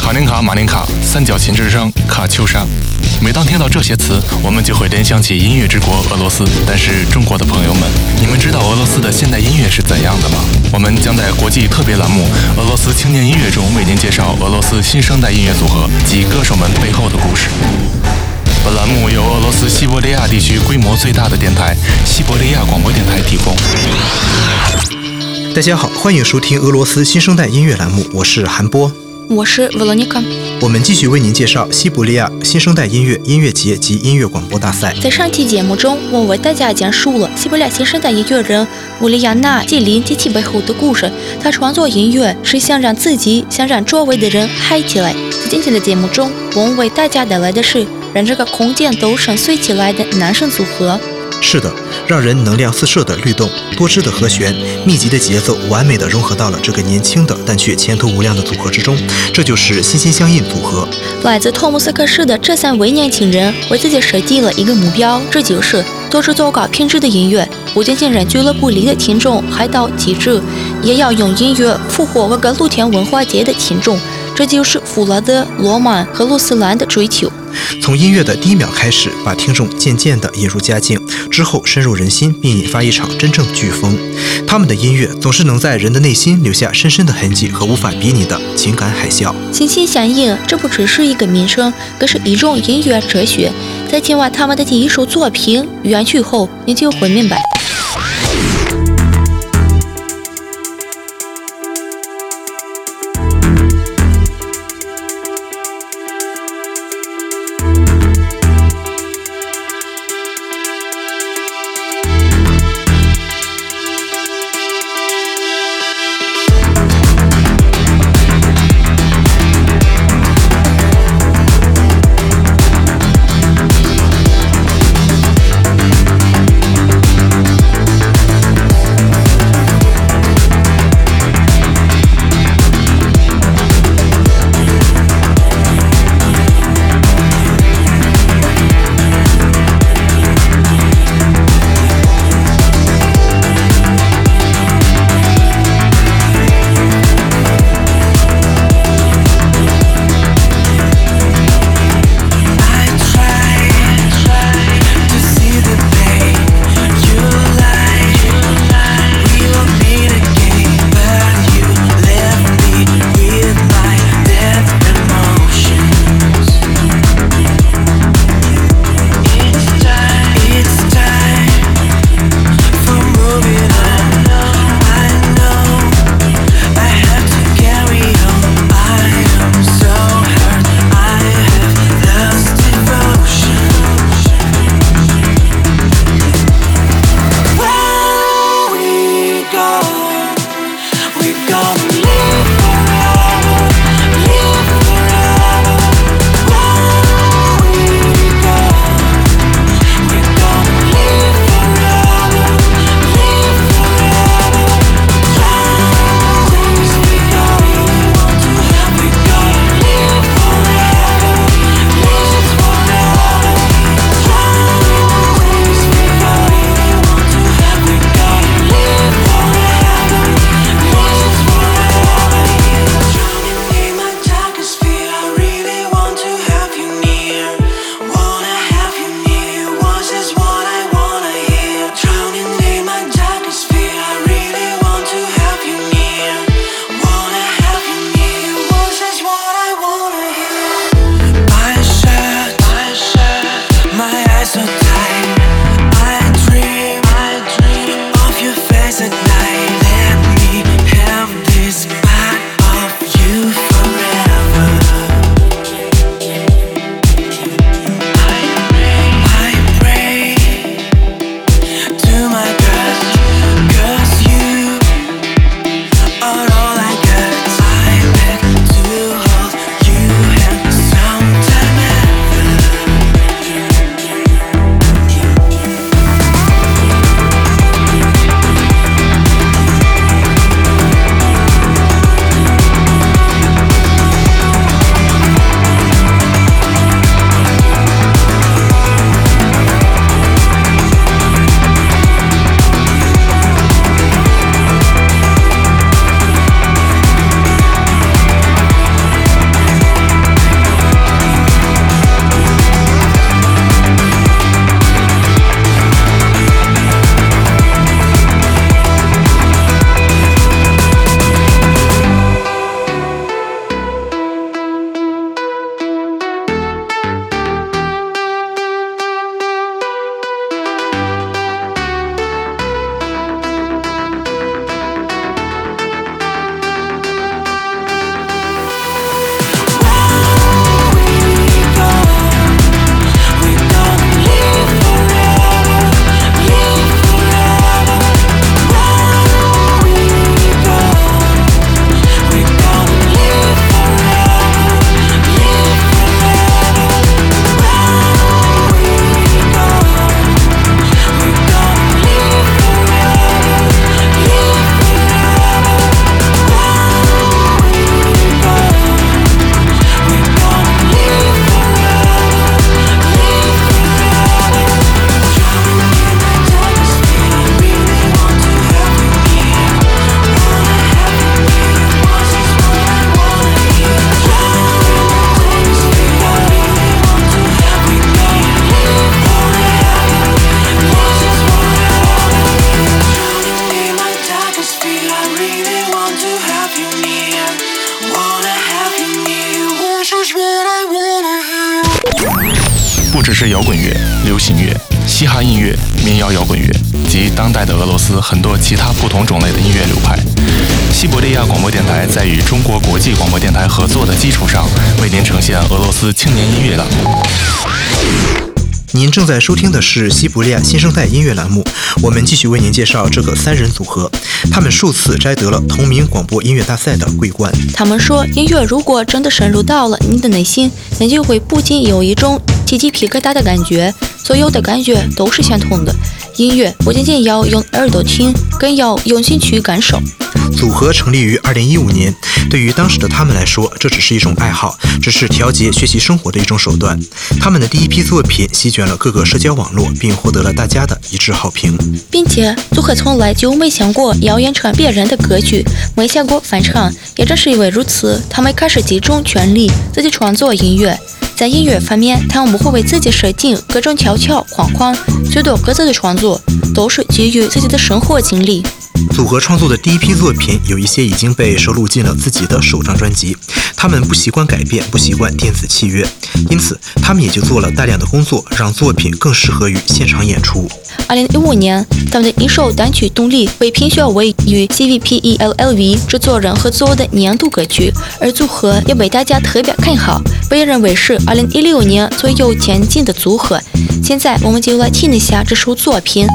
卡林卡、马林卡、三角琴之声、卡秋莎。每当听到这些词，我们就会联想起音乐之国俄罗斯。但是，中国的朋友们，你们知道俄罗斯的现代音乐是怎样的吗？我们将在国际特别栏目《俄罗斯青年音乐》中为您介绍俄罗斯新生代音乐组合及歌手们背后的故事。本栏目由俄罗斯西伯利亚地区规模最大的电台——西伯利亚广播电台提供。大家好，欢迎收听俄罗斯新生代音乐栏目，我是韩波。我是 Veronica，我们继续为您介绍西伯利亚新生代音乐音乐节及音乐广播大赛。在上期节目中，我为大家讲述了西伯利亚新生代音乐人乌利亚娜·季林及其背后的故事。他创作音乐是想让自己、想让周围的人嗨起来。在今天的节目中，我们为大家带来的是让这个空间都深邃起来的男生组合。是的，让人能量四射的律动，多支的和弦，密集的节奏，完美的融合到了这个年轻的但却前途无量的组合之中。这就是心心相印组合。来自托木斯克市的这三位年轻人为自己设定了一个目标，这就是多制作高品质的音乐，不仅仅让俱乐部里的听众嗨到极致，也要用音乐俘获我个露天文化节的听众。这就是弗拉德、罗曼和鲁斯兰的追求。从音乐的第一秒开始，把听众渐渐地引入佳境，之后深入人心，并引发一场真正飓风。他们的音乐总是能在人的内心留下深深的痕迹和无法比拟的情感海啸。心心相印，这不只是一个名称，更是一种音乐哲学。在听完他们的第一首作品《远去》后，你就会明白。只是摇滚乐、流行乐、嘻哈音乐、民谣摇滚乐及当代的俄罗斯很多其他不同种类的音乐流派。西伯利亚广播电台在与中国国际广播电台合作的基础上，为您呈现俄罗斯青年音乐的。您正在收听的是西伯利亚新生代音乐栏目，我们继续为您介绍这个三人组合，他们数次摘得了同名广播音乐大赛的桂冠。他们说，音乐如果真的深入到了你的内心，那就会不仅有一种起鸡皮疙瘩的感觉，所有的感觉都是相同的。音乐不仅仅要用耳朵听，更要用心去感受。组合成立于2015年，对于当时的他们来说，这只是一种爱好，只是调节学习生活的一种手段。他们的第一批作品席卷了各个社交网络，并获得了大家的一致好评。并且，组合从来就没想过要演唱别人的歌曲，没想过翻唱。也正是因为如此，他们开始集中全力自己创作音乐。在音乐方面，他们不会为自己设定各种条条框框，许多各自的创作都是基于自己的生活经历。组合创作的第一批作品，有一些已经被收录进了自己的首张专辑。他们不习惯改变，不习惯电子契约，因此他们也就做了大量的工作，让作品更适合于现场演出。二零一五年，他们的一首单曲《动力》被评选为与 CVPELLV 制作人合作的年度歌曲，而组合也被大家特别看好，被认为是二零一六年最有前景的组合。现在，我们就来听一下这首作品。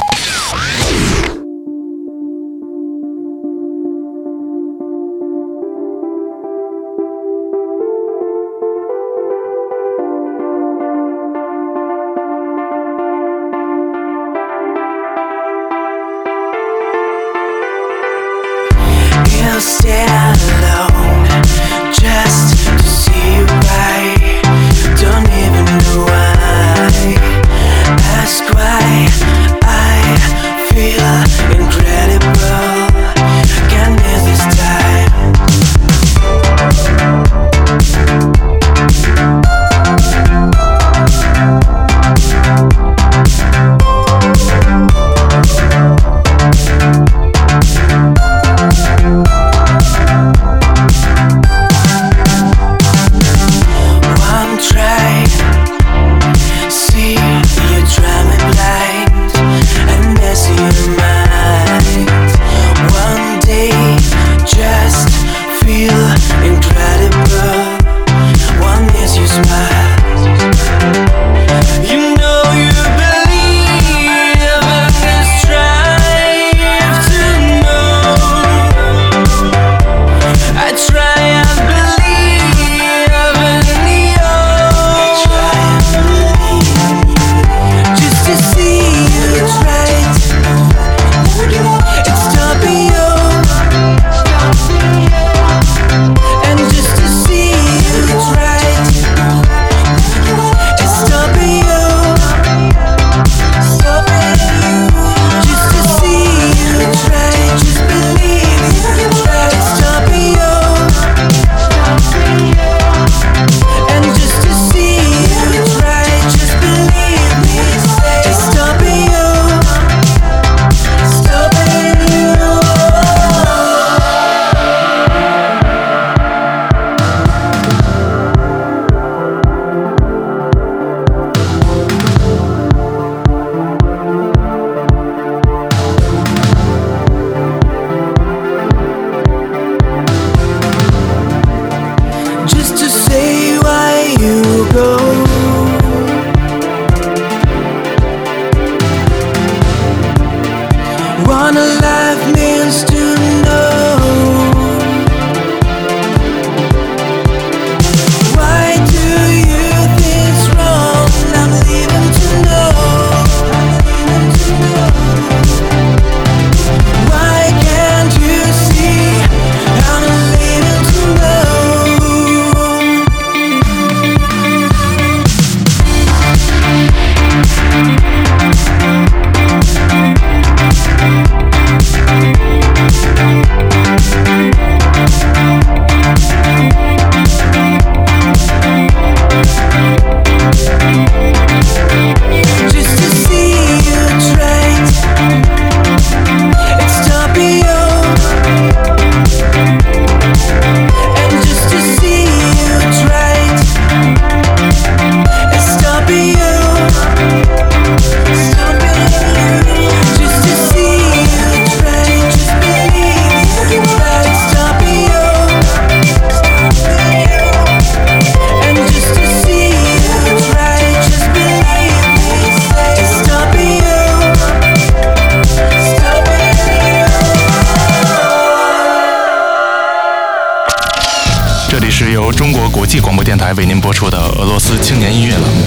这里是由中国国际广播电台为您播出的俄罗斯青年音乐栏目。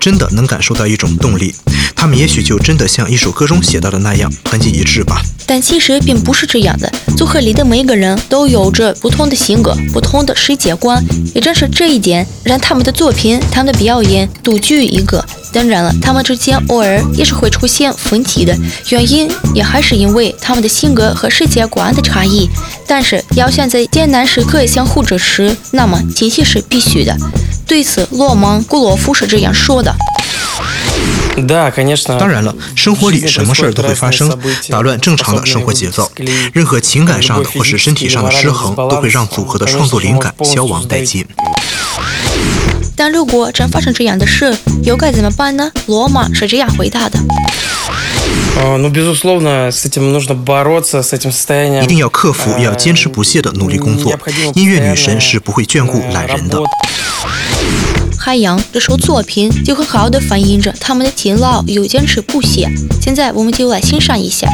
真的能感受到一种动力，他们也许就真的像一首歌中写到的那样团结一致吧。但其实并不是这样的，组合里的每个人都有着不同的性格、不同的世界观，也正是这一点让他们的作品、他们的表演独具一格。当然了，他们之间偶尔也是会出现分歧的，原因也还是因为他们的性格和世界观的差异。但是要想在艰难时刻相互支持，那么集体是必须的。对此，罗芒古洛夫是这样说的：“当然了，生活里什么事儿都会发生，打乱正常的生活节奏。任何情感上的或是身体上的失衡，都会让组合的创作灵感消亡殆尽。但如果真发生这样的事，又该怎么办呢？”罗马是这样回答的。一定要克服，要坚持不懈的努力工作。音乐女神是不会眷顾懒人的。海洋这首作品就很好的反映着他们的勤劳又坚持不懈。现在我们就来欣赏一下。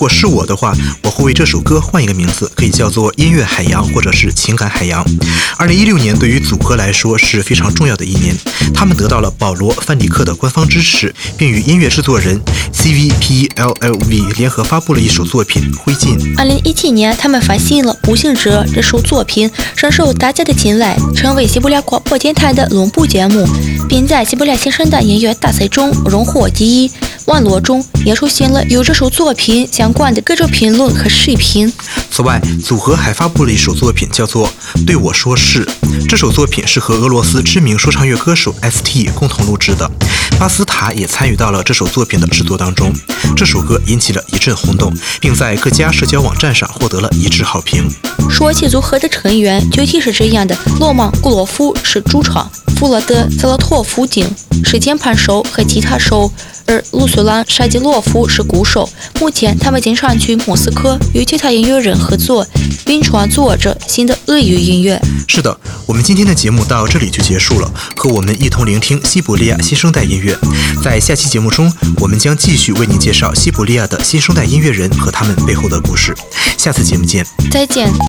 如果是我的话，我会为这首歌换一个名字，可以叫做《音乐海洋》或者是《情感海洋》。二零一六年对于组合来说是非常重要的一年，他们得到了保罗·范迪克的官方支持，并与音乐制作人 CVPLLV 联合发布了一首作品《灰烬》。二零一七年，他们发行了《步行者》这首作品，深受大家的青睐，成为西伯利亚广播电台的龙部节目，并在西伯利亚新生的音乐大赛中荣获第一。网络中也出现了有这首作品相关的各种评论和视频。此外，组合还发布了一首作品，叫做《对我说是》。这首作品是和俄罗斯知名说唱乐歌手 ST 共同录制的，巴斯塔也参与到了这首作品的制作当中。这首歌引起了一阵轰动，并在各家社交网站上获得了一致好评。说起组合的成员，具体是这样的：罗曼·古洛夫是主唱，弗洛德·泽洛托夫金是键盘手和吉他手。而卢苏兰·沙基洛夫是鼓手。目前，他们经常去莫斯科与其他音乐人合作，并创作着新的俄语音乐。是的，我们今天的节目到这里就结束了。和我们一同聆听西伯利亚新生代音乐。在下期节目中，我们将继续为您介绍西伯利亚的新生代音乐人和他们背后的故事。下次节目见，再见。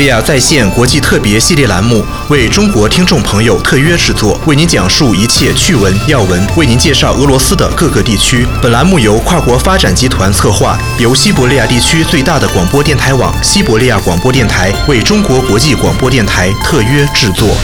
利亚在线国际特别系列栏目为中国听众朋友特约制作，为您讲述一切趣闻要闻，为您介绍俄罗斯的各个地区。本栏目由跨国发展集团策划，由西伯利亚地区最大的广播电台网——西伯利亚广播电台为中国国际广播电台特约制作。